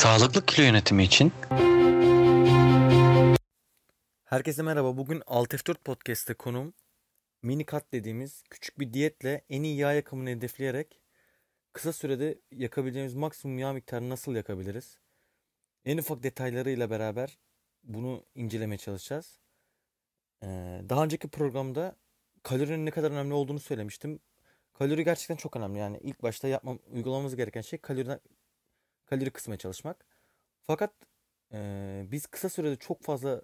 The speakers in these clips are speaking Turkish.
Sağlıklı kilo yönetimi için Herkese merhaba. Bugün Alt F4 Podcast'te konum mini kat dediğimiz küçük bir diyetle en iyi yağ yakımını hedefleyerek kısa sürede yakabileceğimiz maksimum yağ miktarını nasıl yakabiliriz? En ufak detaylarıyla beraber bunu incelemeye çalışacağız. Ee, daha önceki programda kalorinin ne kadar önemli olduğunu söylemiştim. Kalori gerçekten çok önemli. Yani ilk başta yapmam, uygulamamız gereken şey kalori, kalori kısmaya çalışmak. Fakat e, biz kısa sürede çok fazla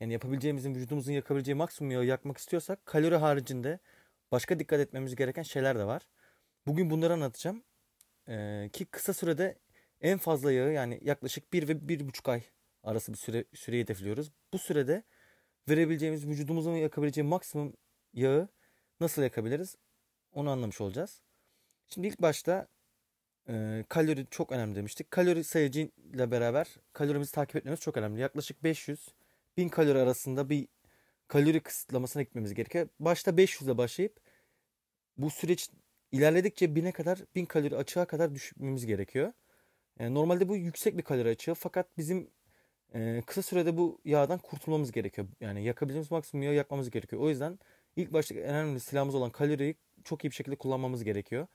yani yapabileceğimizin vücudumuzun yakabileceği maksimum yağı yakmak istiyorsak kalori haricinde başka dikkat etmemiz gereken şeyler de var. Bugün bunları anlatacağım. Ee, ki kısa sürede en fazla yağı yani yaklaşık 1 ve 1,5 ay arası bir süre süreyi hedefliyoruz. Bu sürede verebileceğimiz vücudumuzun yakabileceği maksimum yağı nasıl yakabiliriz? Onu anlamış olacağız. Şimdi ilk başta e, kalori çok önemli demiştik. Kalori sayıcıyla beraber kalorimizi takip etmemiz çok önemli. Yaklaşık 500 1000 kalori arasında bir kalori kısıtlamasına gitmemiz gerekiyor. Başta 500 ile başlayıp bu süreç ilerledikçe 1000'e kadar 1000 kalori açığa kadar düşmemiz gerekiyor. Yani normalde bu yüksek bir kalori açığı fakat bizim e, kısa sürede bu yağdan kurtulmamız gerekiyor. Yani yakabileceğimiz maksimum yağı yakmamız gerekiyor. O yüzden ilk başta en önemli silahımız olan kaloriyi çok iyi bir şekilde kullanmamız gerekiyor.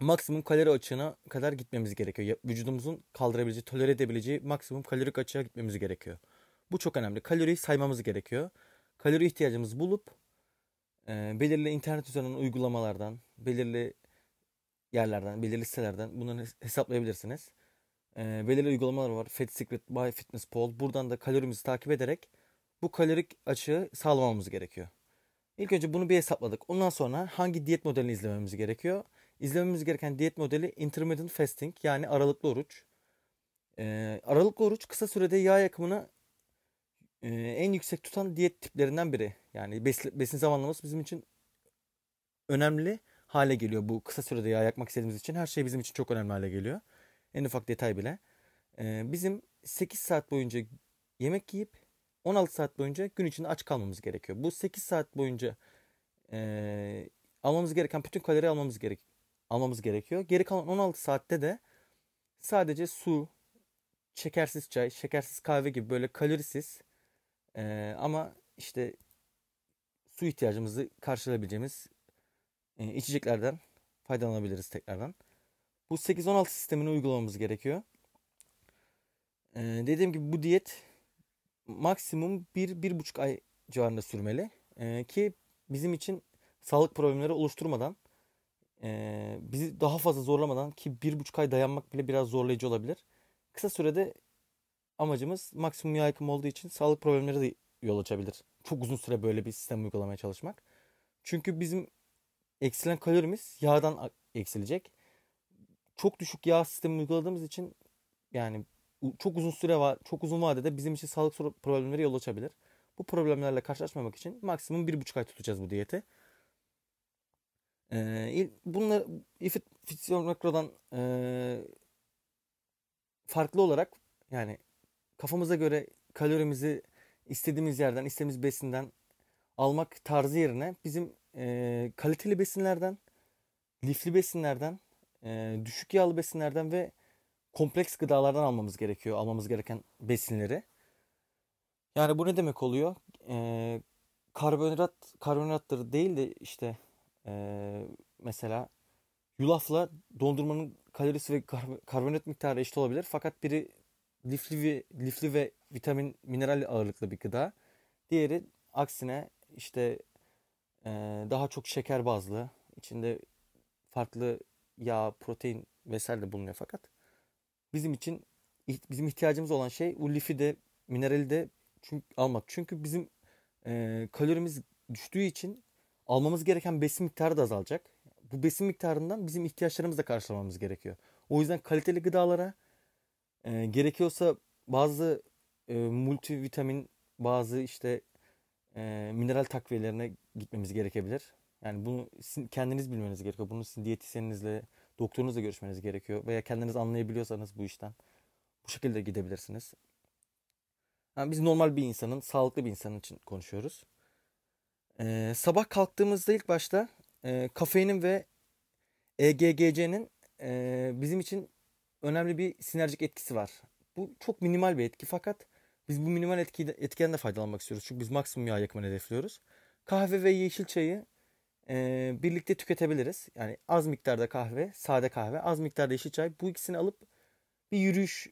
Maksimum kalori açığına kadar gitmemiz gerekiyor. Vücudumuzun kaldırabileceği, tolere edebileceği maksimum kalorik açığa gitmemiz gerekiyor. Bu çok önemli. Kaloriyi saymamız gerekiyor. Kalori ihtiyacımızı bulup e, belirli internet üzerinden uygulamalardan, belirli yerlerden, belirli sitelerden bunları hesaplayabilirsiniz. E, belirli uygulamalar var. Fat Secret, by Fitness Pal. Buradan da kalorimizi takip ederek bu kalorik açığı sağlamamız gerekiyor. İlk önce bunu bir hesapladık. Ondan sonra hangi diyet modelini izlememiz gerekiyor? İzlememiz gereken diyet modeli intermittent fasting yani aralıklı oruç. Ee, aralıklı oruç kısa sürede yağ yakımını e, en yüksek tutan diyet tiplerinden biri. Yani besin, besin zamanlaması bizim için önemli hale geliyor. Bu kısa sürede yağ yakmak istediğimiz için her şey bizim için çok önemli hale geliyor. En ufak detay bile. E, bizim 8 saat boyunca yemek yiyip 16 saat boyunca gün içinde aç kalmamız gerekiyor. Bu 8 saat boyunca e, almamız gereken bütün kalori almamız gerek almamız gerekiyor. Geri kalan 16 saatte de sadece su, şekersiz çay, şekersiz kahve gibi böyle kalorisiz ee, ama işte su ihtiyacımızı karşılayabileceğimiz e, içeceklerden faydalanabiliriz tekrardan. Bu 8-16 sistemini uygulamamız gerekiyor. Ee, dediğim gibi bu diyet maksimum 1-1,5 ay civarında sürmeli. Ee, ki bizim için sağlık problemleri oluşturmadan e, bizi daha fazla zorlamadan ki 1,5 ay dayanmak bile biraz zorlayıcı olabilir. Kısa sürede amacımız maksimum yağ yakımı olduğu için sağlık problemleri de yol açabilir. Çok uzun süre böyle bir sistem uygulamaya çalışmak. Çünkü bizim eksilen kalorimiz yağdan eksilecek. Çok düşük yağ sistemi uyguladığımız için yani çok uzun süre var, çok uzun vadede bizim için sağlık problemleri yol açabilir. Bu problemlerle karşılaşmamak için maksimum bir buçuk ay tutacağız bu diyeti. Ee, bunlar ifit fizyonokrodan e, farklı olarak yani kafamıza göre kalorimizi istediğimiz yerden, istediğimiz besinden almak tarzı yerine bizim e, kaliteli besinlerden, lifli besinlerden, e, düşük yağlı besinlerden ve kompleks gıdalardan almamız gerekiyor. Almamız gereken besinleri. Yani bu ne demek oluyor? E, karbonhidrat, karbonhidratları değil de işte e, mesela yulafla dondurmanın kalorisi ve karbonhidrat miktarı eşit olabilir. Fakat biri lifli ve, lifli ve vitamin mineral ağırlıklı bir gıda. Diğeri aksine işte e, daha çok şeker bazlı. içinde farklı yağ, protein vesaire de bulunuyor fakat bizim için bizim ihtiyacımız olan şey o lifi de minerali de çünkü, almak. Çünkü bizim e, kalorimiz düştüğü için almamız gereken besin miktarı da azalacak. Bu besin miktarından bizim ihtiyaçlarımızı da karşılamamız gerekiyor. O yüzden kaliteli gıdalara e, gerekiyorsa bazı e, multivitamin, bazı işte e, mineral takviyelerine gitmemiz gerekebilir. Yani bunu kendiniz bilmeniz gerekiyor. Bunu sizin diyetisyeninizle, doktorunuzla görüşmeniz gerekiyor. Veya kendiniz anlayabiliyorsanız bu işten bu şekilde gidebilirsiniz. Yani biz normal bir insanın, sağlıklı bir insan için konuşuyoruz. Ee, sabah kalktığımızda ilk başta e, kafeinin ve EGGC'nin e, bizim için önemli bir sinerjik etkisi var. Bu çok minimal bir etki fakat biz bu minimal etki, etkiden de faydalanmak istiyoruz. Çünkü biz maksimum yağ yakımını hedefliyoruz. Kahve ve yeşil çayı e, birlikte tüketebiliriz. Yani az miktarda kahve, sade kahve, az miktarda yeşil çay. Bu ikisini alıp bir yürüyüş,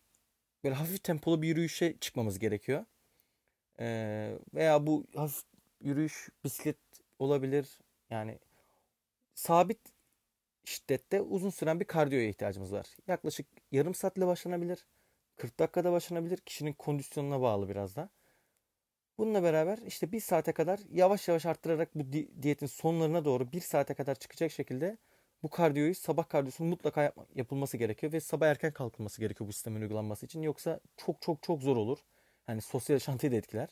böyle hafif tempolu bir yürüyüşe çıkmamız gerekiyor. E, veya bu hafif yürüyüş, bisiklet olabilir. Yani sabit şiddette uzun süren bir kardiyoya ihtiyacımız var. Yaklaşık yarım saatle başlanabilir. 40 dakikada başlanabilir. Kişinin kondisyonuna bağlı biraz da. Bununla beraber işte bir saate kadar yavaş yavaş arttırarak bu di- diyetin sonlarına doğru bir saate kadar çıkacak şekilde bu kardiyoyu sabah kardiyosunu mutlaka yap- yapılması gerekiyor ve sabah erken kalkılması gerekiyor bu sistemin uygulanması için. Yoksa çok çok çok zor olur. Yani sosyal yaşantıyı da etkiler.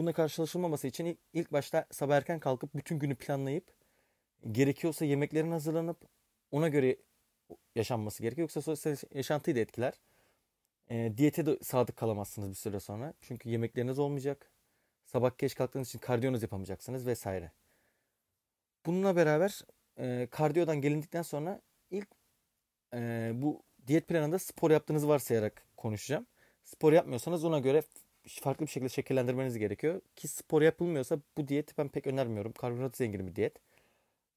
Bununla karşılaşılmaması için ilk, başta sabah erken kalkıp bütün günü planlayıp gerekiyorsa yemeklerin hazırlanıp ona göre yaşanması gerekiyor. Yoksa sosyal yaşantıyı da etkiler. E, diyete de sadık kalamazsınız bir süre sonra. Çünkü yemekleriniz olmayacak. Sabah geç kalktığınız için kardiyonuz yapamayacaksınız vesaire. Bununla beraber e, kardiyodan gelindikten sonra ilk e, bu diyet planında spor yaptığınızı varsayarak konuşacağım. Spor yapmıyorsanız ona göre farklı bir şekilde şekillendirmeniz gerekiyor. Ki spor yapılmıyorsa bu diyeti ben pek önermiyorum. Karbonhidrat zengini bir diyet.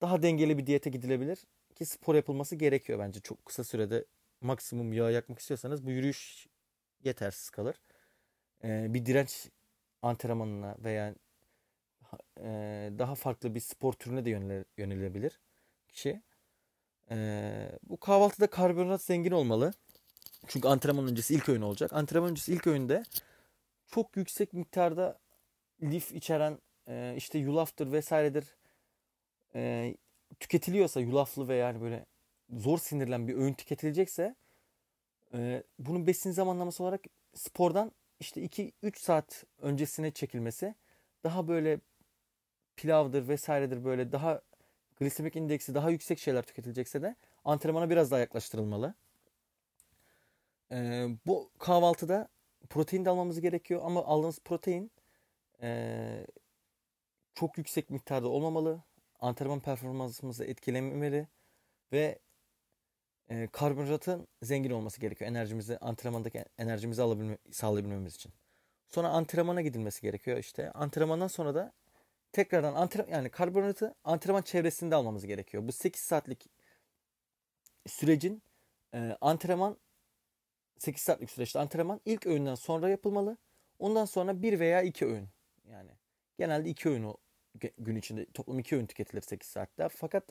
Daha dengeli bir diyete gidilebilir. Ki spor yapılması gerekiyor bence. Çok kısa sürede maksimum yağ yakmak istiyorsanız bu yürüyüş yetersiz kalır. Ee, bir direnç antrenmanına veya e, daha farklı bir spor türüne de yönele, yönelebilir kişi. Ee, bu kahvaltıda karbonhidrat zengin olmalı. Çünkü antrenman öncesi ilk öğün olacak. Antrenman öncesi ilk öğünde çok yüksek miktarda lif içeren e, işte yulaftır vesairedir e, tüketiliyorsa yulaflı ve yani böyle zor sinirilen bir öğün tüketilecekse e, bunun besin zamanlaması olarak spordan işte 2-3 saat öncesine çekilmesi daha böyle pilavdır vesairedir böyle daha glisemik indeksi daha yüksek şeyler tüketilecekse de antrenmana biraz daha yaklaştırılmalı. E, bu kahvaltıda protein de almamız gerekiyor ama aldığınız protein e, çok yüksek miktarda olmamalı. Antrenman performansımızı etkilememeli ve e, karbonhidratın zengin olması gerekiyor. Enerjimizi, antrenmandaki enerjimizi alabilme, sağlayabilmemiz için. Sonra antrenmana gidilmesi gerekiyor. İşte antrenmandan sonra da tekrardan antrenman yani karbonhidratı antrenman çevresinde almamız gerekiyor. Bu 8 saatlik sürecin e, antrenman 8 saatlik süreçte antrenman ilk öğünden sonra yapılmalı. Ondan sonra bir veya iki öğün. Yani genelde iki öğün o gün içinde toplam iki öğün tüketilir 8 saatte. Fakat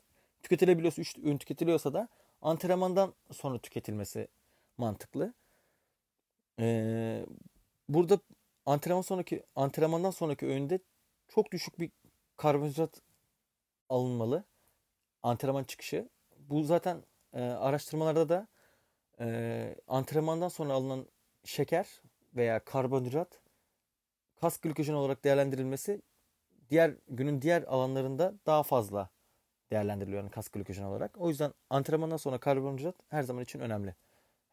tüketilebiliyorsa 3 öğün tüketiliyorsa da antrenmandan sonra tüketilmesi mantıklı. Ee, burada antrenman sonraki antrenmandan sonraki öğünde çok düşük bir karbonhidrat alınmalı. Antrenman çıkışı. Bu zaten e, araştırmalarda da e, antrenmandan sonra alınan şeker veya karbonhidrat kas glikojen olarak değerlendirilmesi diğer günün diğer alanlarında daha fazla değerlendiriliyor yani kas glikojen olarak. O yüzden antrenmandan sonra karbonhidrat her zaman için önemli.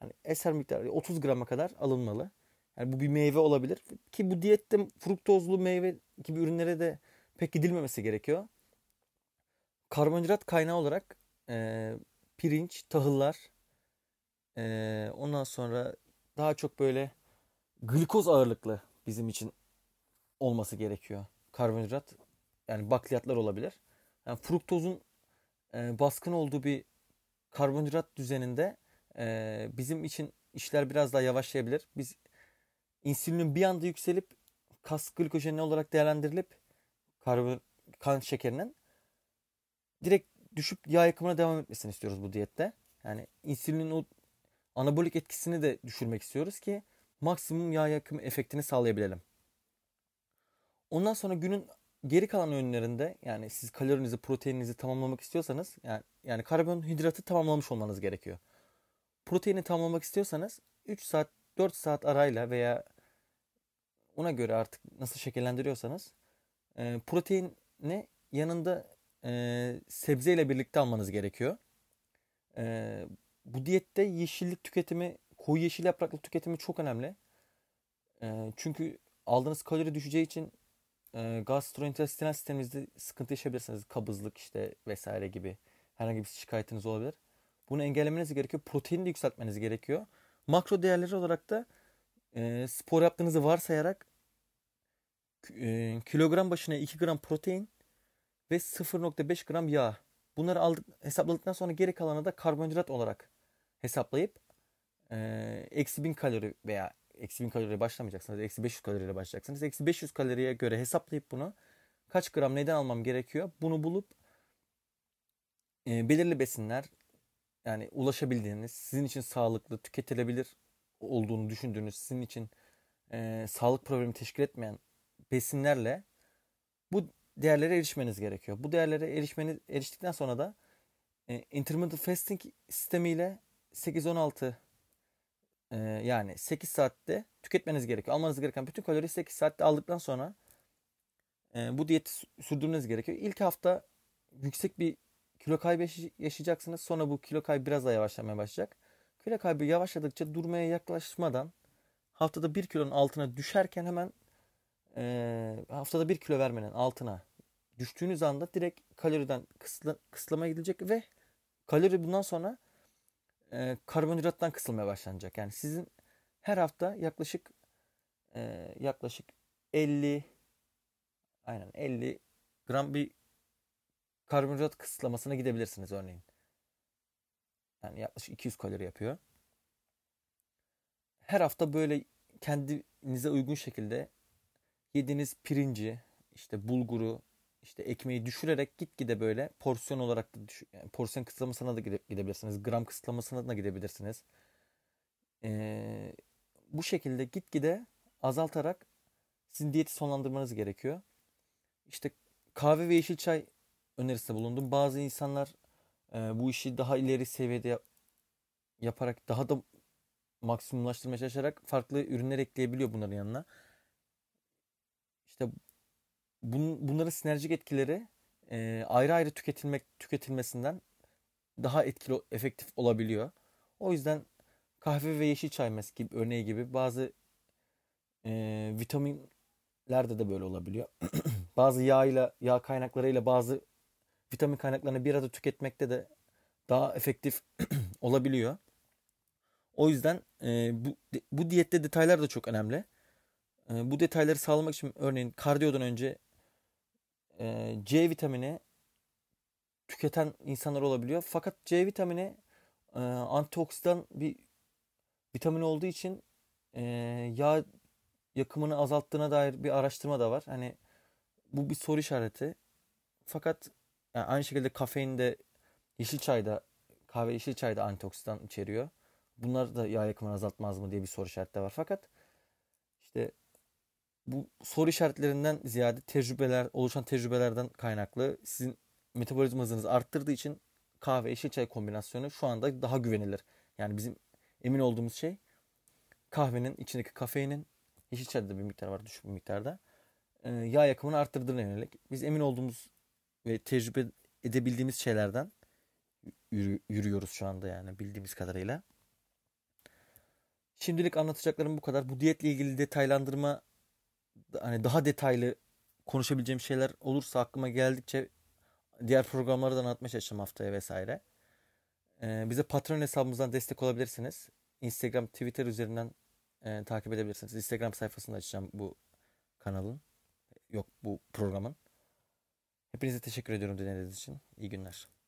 Yani eser miktarı 30 grama kadar alınmalı. Yani bu bir meyve olabilir. Ki bu diyette fruktozlu meyve gibi ürünlere de pek gidilmemesi gerekiyor. Karbonhidrat kaynağı olarak e, pirinç, tahıllar, e, ondan sonra daha çok böyle glikoz ağırlıklı bizim için olması gerekiyor. Karbonhidrat yani bakliyatlar olabilir. Yani fruktozun e, baskın olduğu bir karbonhidrat düzeninde e, bizim için işler biraz daha yavaşlayabilir. Biz insülinin bir anda yükselip kas glikojeni olarak değerlendirilip karbon kan şekerinin direkt düşüp yağ yakımına devam etmesini istiyoruz bu diyette. Yani insülinin o anabolik etkisini de düşürmek istiyoruz ki maksimum yağ yakımı efektini sağlayabilelim. Ondan sonra günün geri kalan öğünlerinde yani siz kalorinizi, proteininizi tamamlamak istiyorsanız yani yani karbonhidratı tamamlamış olmanız gerekiyor. Proteini tamamlamak istiyorsanız 3 saat 4 saat arayla veya ona göre artık nasıl şekillendiriyorsanız e, proteini yanında e, sebzeyle birlikte almanız gerekiyor. E, bu diyette yeşillik tüketimi, koyu yeşil yapraklı tüketimi çok önemli. E, çünkü aldığınız kalori düşeceği için e, gastrointestinal sisteminizde sıkıntı yaşayabilirsiniz. Kabızlık işte vesaire gibi herhangi bir şikayetiniz olabilir. Bunu engellemeniz gerekiyor. Proteini de yükseltmeniz gerekiyor. Makro değerleri olarak da e, spor yaptığınızı varsayarak e, kilogram başına 2 gram protein ve 0.5 gram yağ. Bunları aldık, hesapladıktan sonra geri kalanı da karbonhidrat olarak hesaplayıp eksi 1000 kalori veya eksi 1000 kaloriye başlamayacaksınız. Eksi 500 kaloriyle başlayacaksınız. Eksi 500 kaloriye göre hesaplayıp bunu kaç gram neden almam gerekiyor? Bunu bulup e, belirli besinler yani ulaşabildiğiniz, sizin için sağlıklı, tüketilebilir olduğunu düşündüğünüz, sizin için e, sağlık problemi teşkil etmeyen besinlerle bu değerlere erişmeniz gerekiyor. Bu değerlere erişmeniz eriştikten sonra da e, intermittent fasting sistemiyle 8-16 e, yani 8 saatte tüketmeniz gerekiyor. Almanız gereken bütün kaloriyi 8 saatte aldıktan sonra e, bu diyeti sürdürmeniz gerekiyor. İlk hafta yüksek bir kilo kaybı yaşayacaksınız. Sonra bu kilo kaybı biraz daha yavaşlamaya başlayacak. Kilo kaybı yavaşladıkça durmaya yaklaşmadan haftada 1 kilonun altına düşerken hemen e, haftada 1 kilo vermenin altına düştüğünüz anda direkt kaloriden kısla, kısıtlamaya gidilecek ve kalori bundan sonra e, karbonhidrattan kısılmaya başlanacak. Yani sizin her hafta yaklaşık e, yaklaşık 50 aynen 50 gram bir karbonhidrat kısıtlamasına gidebilirsiniz örneğin. Yani yaklaşık 200 kalori yapıyor. Her hafta böyle kendinize uygun şekilde yediğiniz pirinci, işte bulguru, işte ekmeği düşürerek gitgide böyle porsiyon olarak da düş yani porsiyon kısıtlamasına da gidebilirsiniz. Gram kısıtlamasına da gidebilirsiniz. Ee, bu şekilde gitgide azaltarak sizin diyeti sonlandırmanız gerekiyor. İşte kahve ve yeşil çay önerisinde bulundum. Bazı insanlar e, bu işi daha ileri seviyede yap yaparak daha da maksimumlaştırmaya çalışarak farklı ürünler ekleyebiliyor bunların yanına. İşte bun, bunların sinerjik etkileri e, ayrı ayrı tüketilmek tüketilmesinden daha etkili, efektif olabiliyor. O yüzden kahve ve yeşil çay mes gibi örneği gibi bazı e, vitaminlerde de böyle olabiliyor. bazı yağ ile yağ kaynaklarıyla bazı vitamin kaynaklarını bir arada tüketmekte de daha efektif olabiliyor. O yüzden e, bu bu diyette detaylar da çok önemli. E, bu detayları sağlamak için örneğin kardiyodan önce e, C vitamini tüketen insanlar olabiliyor. Fakat C vitamini e, antioksidan bir vitamin olduğu için e, yağ yakımını azalttığına dair bir araştırma da var. Hani bu bir soru işareti. Fakat yani aynı şekilde kafein de yeşil çayda kahve yeşil çayda antioksidan içeriyor. Bunlar da yağ yakımını azaltmaz mı diye bir soru işareti de var. Fakat işte bu soru işaretlerinden ziyade tecrübeler, oluşan tecrübelerden kaynaklı sizin metabolizma hızınızı arttırdığı için kahve yeşil çay kombinasyonu şu anda daha güvenilir. Yani bizim emin olduğumuz şey kahvenin içindeki kafeinin yeşil çayda da bir miktar var düşük bir miktarda e, yağ yakımını arttırdığına yönelik. Biz emin olduğumuz ve tecrübe edebildiğimiz şeylerden yürü, yürüyoruz şu anda yani bildiğimiz kadarıyla. Şimdilik anlatacaklarım bu kadar. Bu diyetle ilgili detaylandırma hani daha detaylı konuşabileceğim şeyler olursa aklıma geldikçe diğer programları da anlatmaya çalışacağım haftaya vesaire. Ee, bize patron hesabımızdan destek olabilirsiniz. Instagram, Twitter üzerinden e, takip edebilirsiniz. Instagram sayfasını açacağım bu kanalın. Yok bu programın. Hepinize teşekkür ediyorum dinlediğiniz için. İyi günler.